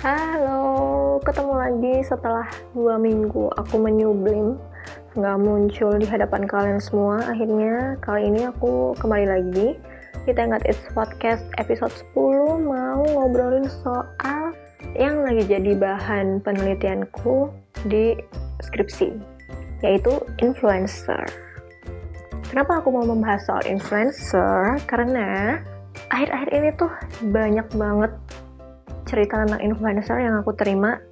Halo, ketemu lagi setelah dua minggu aku menyublim nggak muncul di hadapan kalian semua. Akhirnya kali ini aku kembali lagi di Tenggat It's Podcast episode 10 mau ngobrolin soal yang lagi jadi bahan penelitianku di skripsi, yaitu influencer. Kenapa aku mau membahas soal influencer? Karena akhir-akhir ini tuh banyak banget cerita tentang influencer yang aku terima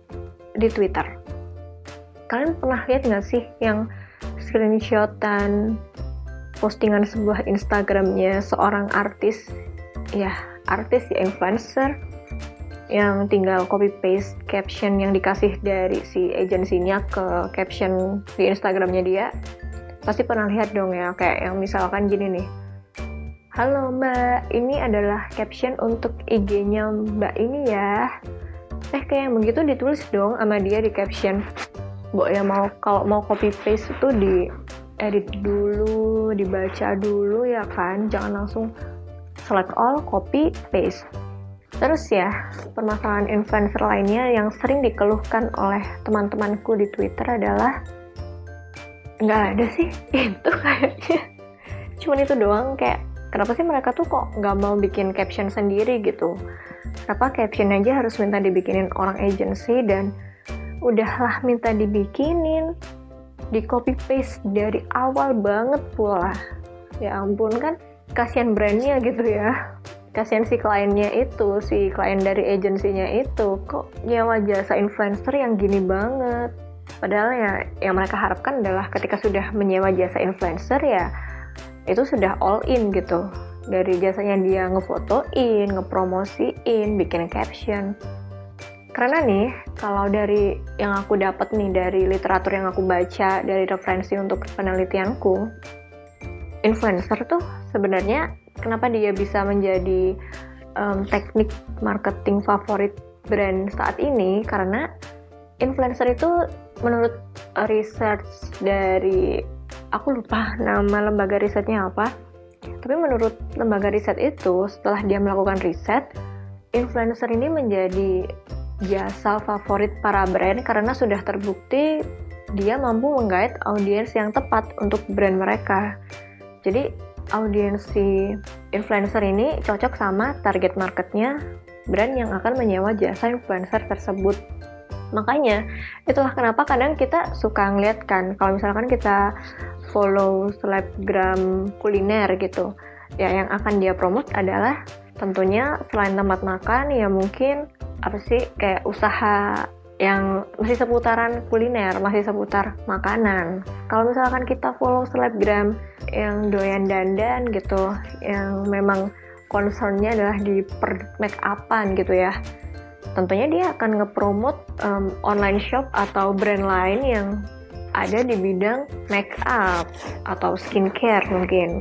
di Twitter. Kalian pernah lihat nggak sih yang screenshot dan postingan sebuah Instagramnya seorang artis, ya artis ya influencer, yang tinggal copy paste caption yang dikasih dari si agensinya ke caption di Instagramnya dia. Pasti pernah lihat dong ya, kayak yang misalkan gini nih, Halo Mbak, ini adalah caption untuk IG-nya Mbak ini ya. Eh kayak begitu ditulis dong sama dia di caption. Bo ya mau kalau mau copy paste itu di edit dulu, dibaca dulu ya kan, jangan langsung select all, copy paste. Terus ya, permasalahan influencer lainnya yang sering dikeluhkan oleh teman-temanku di Twitter adalah nggak ada sih itu kayaknya. Cuman itu doang kayak kenapa sih mereka tuh kok nggak mau bikin caption sendiri gitu? Kenapa caption aja harus minta dibikinin orang agency dan udahlah minta dibikinin di copy paste dari awal banget pula. Ya ampun kan kasihan brandnya gitu ya. Kasihan si kliennya itu si klien dari agensinya itu. Kok nyawa jasa influencer yang gini banget? Padahal ya yang mereka harapkan adalah ketika sudah menyewa jasa influencer ya itu sudah all in gitu dari jasanya dia ngefotoin, ngepromosiin, bikin caption. Karena nih, kalau dari yang aku dapat nih dari literatur yang aku baca, dari referensi untuk penelitianku, influencer tuh sebenarnya kenapa dia bisa menjadi um, teknik marketing favorit brand saat ini? Karena influencer itu menurut research dari aku lupa nama lembaga risetnya apa. Tapi menurut lembaga riset itu, setelah dia melakukan riset, influencer ini menjadi jasa favorit para brand karena sudah terbukti dia mampu menggait audiens yang tepat untuk brand mereka. Jadi audiens si influencer ini cocok sama target marketnya brand yang akan menyewa jasa influencer tersebut. Makanya itulah kenapa kadang kita suka ngeliat kan kalau misalkan kita follow selebgram kuliner gitu ya yang akan dia promote adalah tentunya selain tempat makan ya mungkin apa sih kayak usaha yang masih seputaran kuliner, masih seputar makanan. Kalau misalkan kita follow selebgram yang doyan dandan gitu, yang memang concernnya adalah di per make upan gitu ya, tentunya dia akan ngepromote um, online shop atau brand lain yang ada di bidang make up atau skincare mungkin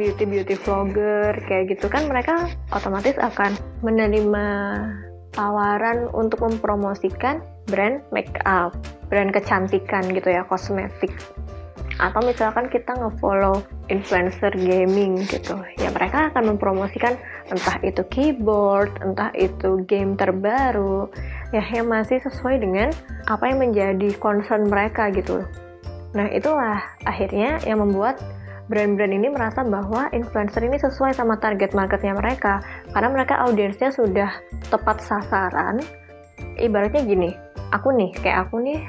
beauty beauty vlogger kayak gitu kan mereka otomatis akan menerima tawaran untuk mempromosikan brand make up, brand kecantikan gitu ya, kosmetik. Atau misalkan kita ngefollow influencer gaming gitu, ya mereka akan mempromosikan entah itu keyboard, entah itu game terbaru, ya yang masih sesuai dengan apa yang menjadi concern mereka gitu. Nah itulah akhirnya yang membuat brand-brand ini merasa bahwa influencer ini sesuai sama target marketnya mereka karena mereka audiensnya sudah tepat sasaran. Ibaratnya gini, aku nih kayak aku nih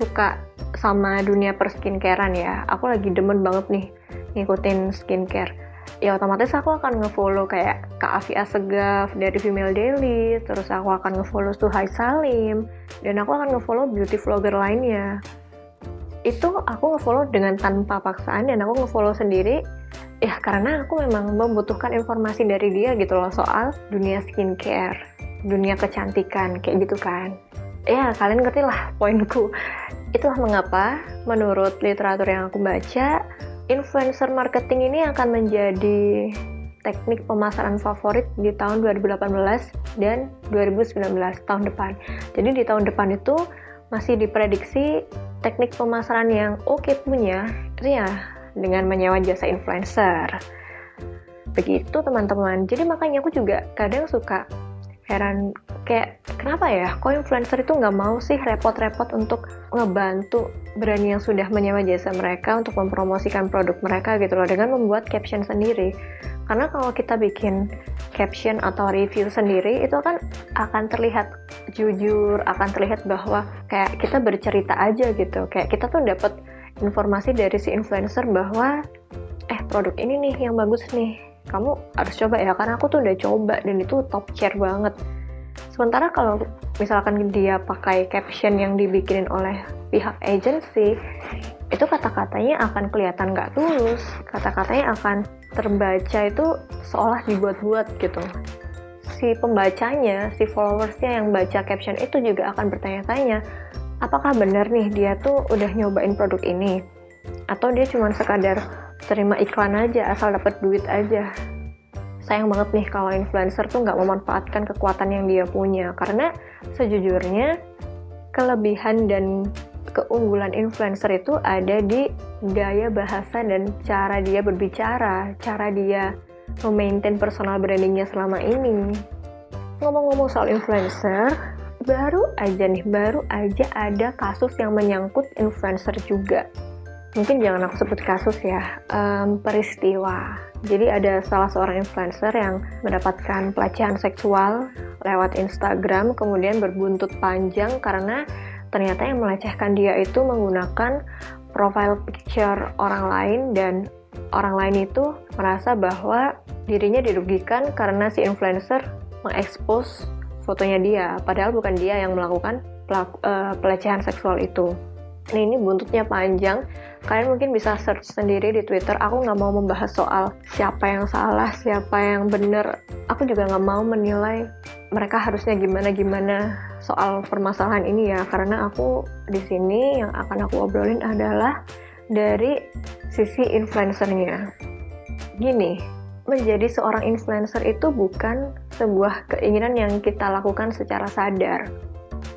suka sama dunia perskincarean ya. Aku lagi demen banget nih ngikutin skincare ya otomatis aku akan ngefollow kayak Kak Afi Asegaf dari Female Daily, terus aku akan ngefollow Suhai Salim, dan aku akan ngefollow beauty vlogger lainnya. Itu aku ngefollow dengan tanpa paksaan dan aku ngefollow sendiri ya karena aku memang membutuhkan informasi dari dia gitu loh soal dunia skincare, dunia kecantikan kayak gitu kan. Ya kalian ngerti lah poinku. Itulah mengapa menurut literatur yang aku baca influencer marketing ini akan menjadi teknik pemasaran favorit di tahun 2018 dan 2019 tahun depan. Jadi di tahun depan itu masih diprediksi teknik pemasaran yang oke okay punya itu ya dengan menyewa jasa influencer. Begitu teman-teman. Jadi makanya aku juga kadang suka heran. Kayak kenapa ya? Kok influencer itu nggak mau sih repot-repot untuk ngebantu brand yang sudah menyewa jasa mereka untuk mempromosikan produk mereka gitu loh dengan membuat caption sendiri. Karena kalau kita bikin caption atau review sendiri itu kan akan terlihat jujur akan terlihat bahwa kayak kita bercerita aja gitu. Kayak kita tuh dapat informasi dari si influencer bahwa eh produk ini nih yang bagus nih kamu harus coba ya karena aku tuh udah coba dan itu top share banget. Sementara kalau misalkan dia pakai caption yang dibikinin oleh pihak agency itu kata-katanya akan kelihatan nggak tulus. Kata-katanya akan terbaca itu seolah dibuat-buat gitu. Si pembacanya, si followersnya yang baca caption itu juga akan bertanya-tanya apakah benar nih dia tuh udah nyobain produk ini? Atau dia cuma sekadar terima iklan aja asal dapat duit aja. Sayang banget nih kalau influencer tuh nggak memanfaatkan kekuatan yang dia punya. Karena sejujurnya kelebihan dan keunggulan influencer itu ada di gaya bahasa dan cara dia berbicara, cara dia memaintain personal brandingnya selama ini. Ngomong-ngomong soal influencer, baru aja nih, baru aja ada kasus yang menyangkut influencer juga mungkin jangan aku sebut kasus ya, um, peristiwa. Jadi ada salah seorang influencer yang mendapatkan pelecehan seksual lewat Instagram, kemudian berbuntut panjang karena ternyata yang melecehkan dia itu menggunakan profile picture orang lain dan orang lain itu merasa bahwa dirinya dirugikan karena si influencer mengekspos fotonya dia, padahal bukan dia yang melakukan uh, pelecehan seksual itu. Nah ini buntutnya panjang kalian mungkin bisa search sendiri di Twitter. Aku nggak mau membahas soal siapa yang salah, siapa yang benar. Aku juga nggak mau menilai mereka harusnya gimana-gimana soal permasalahan ini ya, karena aku di sini yang akan aku obrolin adalah dari sisi influencernya. Gini, menjadi seorang influencer itu bukan sebuah keinginan yang kita lakukan secara sadar.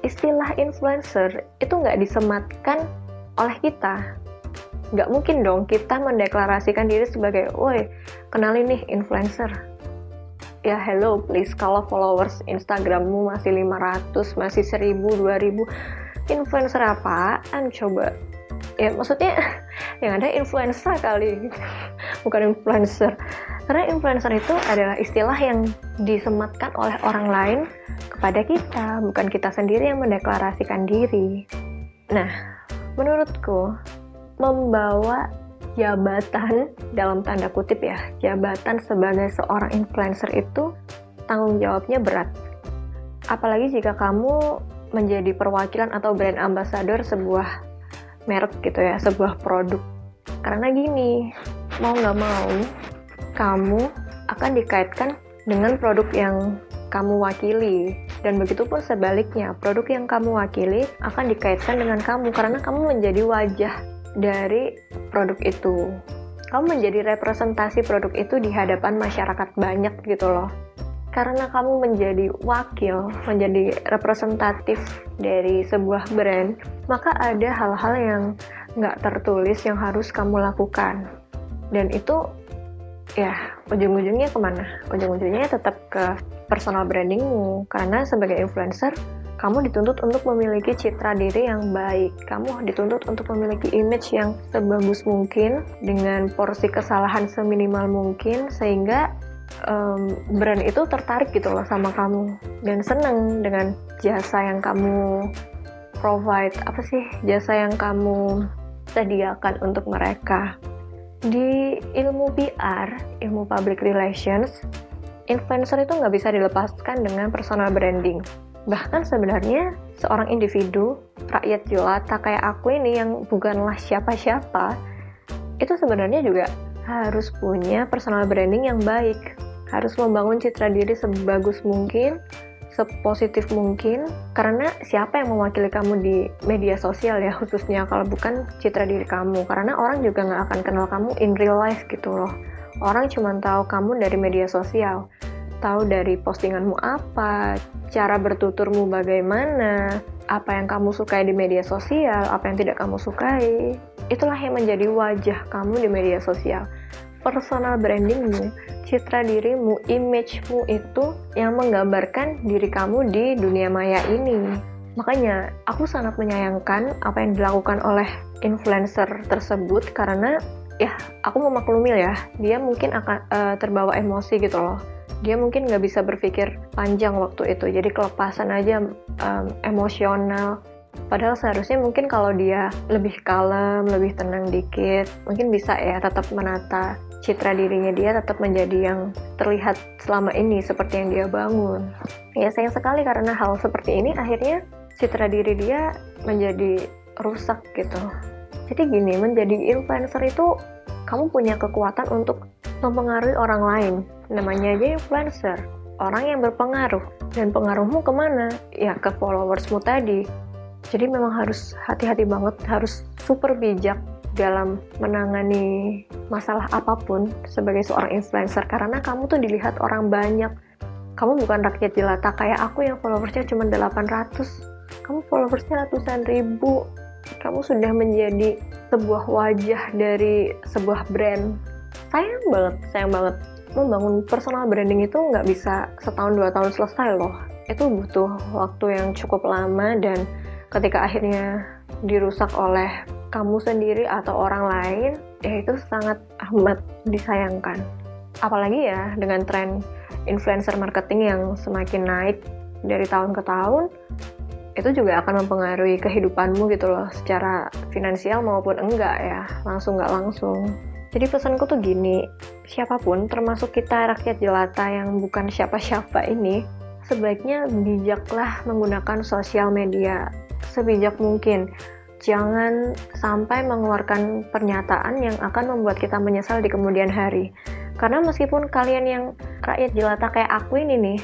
Istilah influencer itu nggak disematkan oleh kita, nggak mungkin dong kita mendeklarasikan diri sebagai, woi, kenalin nih influencer. Ya hello, please, kalau followers Instagrammu masih 500, masih 1000, 2000, influencer apaan coba? Ya maksudnya yang ada influencer kali, bukan influencer. Karena influencer itu adalah istilah yang disematkan oleh orang lain kepada kita, bukan kita sendiri yang mendeklarasikan diri. Nah, menurutku membawa jabatan dalam tanda kutip ya jabatan sebagai seorang influencer itu tanggung jawabnya berat. Apalagi jika kamu menjadi perwakilan atau brand ambassador sebuah merek gitu ya sebuah produk. Karena gini mau nggak mau kamu akan dikaitkan dengan produk yang kamu wakili. Dan begitu pun sebaliknya produk yang kamu wakili akan dikaitkan dengan kamu karena kamu menjadi wajah dari produk itu. Kamu menjadi representasi produk itu di hadapan masyarakat banyak gitu loh. Karena kamu menjadi wakil, menjadi representatif dari sebuah brand, maka ada hal-hal yang nggak tertulis yang harus kamu lakukan. Dan itu ya ujung-ujungnya ke mana? Ujung-ujungnya tetap ke personal brandingmu. Karena sebagai influencer, kamu dituntut untuk memiliki citra diri yang baik. Kamu dituntut untuk memiliki image yang sebagus mungkin dengan porsi kesalahan seminimal mungkin sehingga um, brand itu tertarik gitu loh sama kamu dan seneng dengan jasa yang kamu provide apa sih jasa yang kamu sediakan untuk mereka. Di ilmu PR, ilmu public relations, influencer itu nggak bisa dilepaskan dengan personal branding Bahkan sebenarnya seorang individu, rakyat jelata kayak aku ini yang bukanlah siapa-siapa, itu sebenarnya juga harus punya personal branding yang baik. Harus membangun citra diri sebagus mungkin, sepositif mungkin, karena siapa yang mewakili kamu di media sosial ya khususnya kalau bukan citra diri kamu. Karena orang juga nggak akan kenal kamu in real life gitu loh. Orang cuma tahu kamu dari media sosial tahu dari postinganmu apa, cara bertuturmu bagaimana, apa yang kamu sukai di media sosial, apa yang tidak kamu sukai. Itulah yang menjadi wajah kamu di media sosial. personal brandingmu, citra dirimu, imagemu itu yang menggambarkan diri kamu di dunia maya ini. Makanya, aku sangat menyayangkan apa yang dilakukan oleh influencer tersebut karena ya aku memaklumi ya, dia mungkin akan uh, terbawa emosi gitu loh. Dia mungkin nggak bisa berpikir panjang waktu itu, jadi kelepasan aja um, emosional Padahal seharusnya mungkin kalau dia lebih kalem, lebih tenang dikit, mungkin bisa ya tetap menata citra dirinya dia tetap menjadi yang terlihat selama ini seperti yang dia bangun. Ya sayang sekali karena hal seperti ini akhirnya citra diri dia menjadi rusak gitu. Jadi gini, menjadi influencer itu kamu punya kekuatan untuk mempengaruhi orang lain. Namanya aja influencer, orang yang berpengaruh. Dan pengaruhmu ke mana? Ya ke followersmu tadi jadi memang harus hati-hati banget, harus super bijak dalam menangani masalah apa pun sebagai seorang influencer karena kamu tuh dilihat orang banyak. Kamu bukan rakyat jelata kayak aku yang followersnya cuma 800. Kamu followersnya ratusan ribu. Kamu sudah menjadi sebuah wajah dari sebuah brand. Sayang banget, sayang banget. Membangun personal branding itu nggak bisa setahun dua tahun selesai loh. Itu butuh waktu yang cukup lama dan ketika akhirnya dirusak oleh kamu sendiri atau orang lain, ya itu sangat amat disayangkan. Apalagi ya dengan tren influencer marketing yang semakin naik dari tahun ke tahun, itu juga akan mempengaruhi kehidupanmu gitu loh, secara finansial maupun enggak ya, langsung nggak langsung. Jadi pesanku tuh gini, siapa pun termasuk kita rakyat jelata yang bukan siapa-siapa ini, sebaiknya bijaklah menggunakan sosial media sebijak mungkin. Jangan sampai mengeluarkan pernyataan yang akan membuat kita menyesal di kemudian hari. Karena meskipun kalian yang rakyat jelata kayak aku ini nih,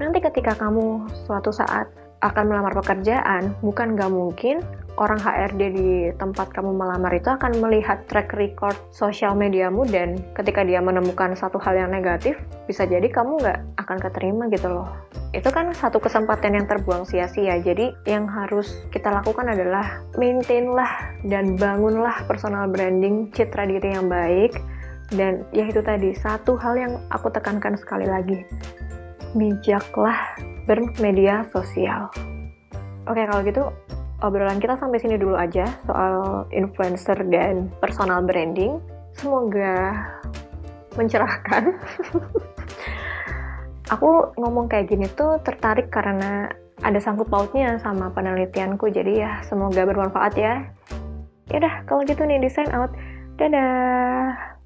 nanti ketika kamu suatu saat akan melamar pekerjaan, bukan gak mungkin orang HRD di tempat kamu melamar itu akan melihat track record sosial mediamu dan ketika dia menemukan satu hal yang negatif, bisa jadi kamu nggak akan keterima gitu loh. Itu kan satu kesempatan yang terbuang sia-sia. Jadi yang harus kita lakukan adalah maintainlah dan bangunlah personal branding, citra diri yang baik, dan ya itu tadi satu hal yang aku tekankan sekali lagi bijaklah bermedia sosial oke kalau gitu obrolan kita sampai sini dulu aja soal influencer dan personal branding. Semoga mencerahkan. Aku ngomong kayak gini tuh tertarik karena ada sangkut pautnya sama penelitianku, jadi ya semoga bermanfaat ya. Yaudah, kalau gitu nih design out. Dadah!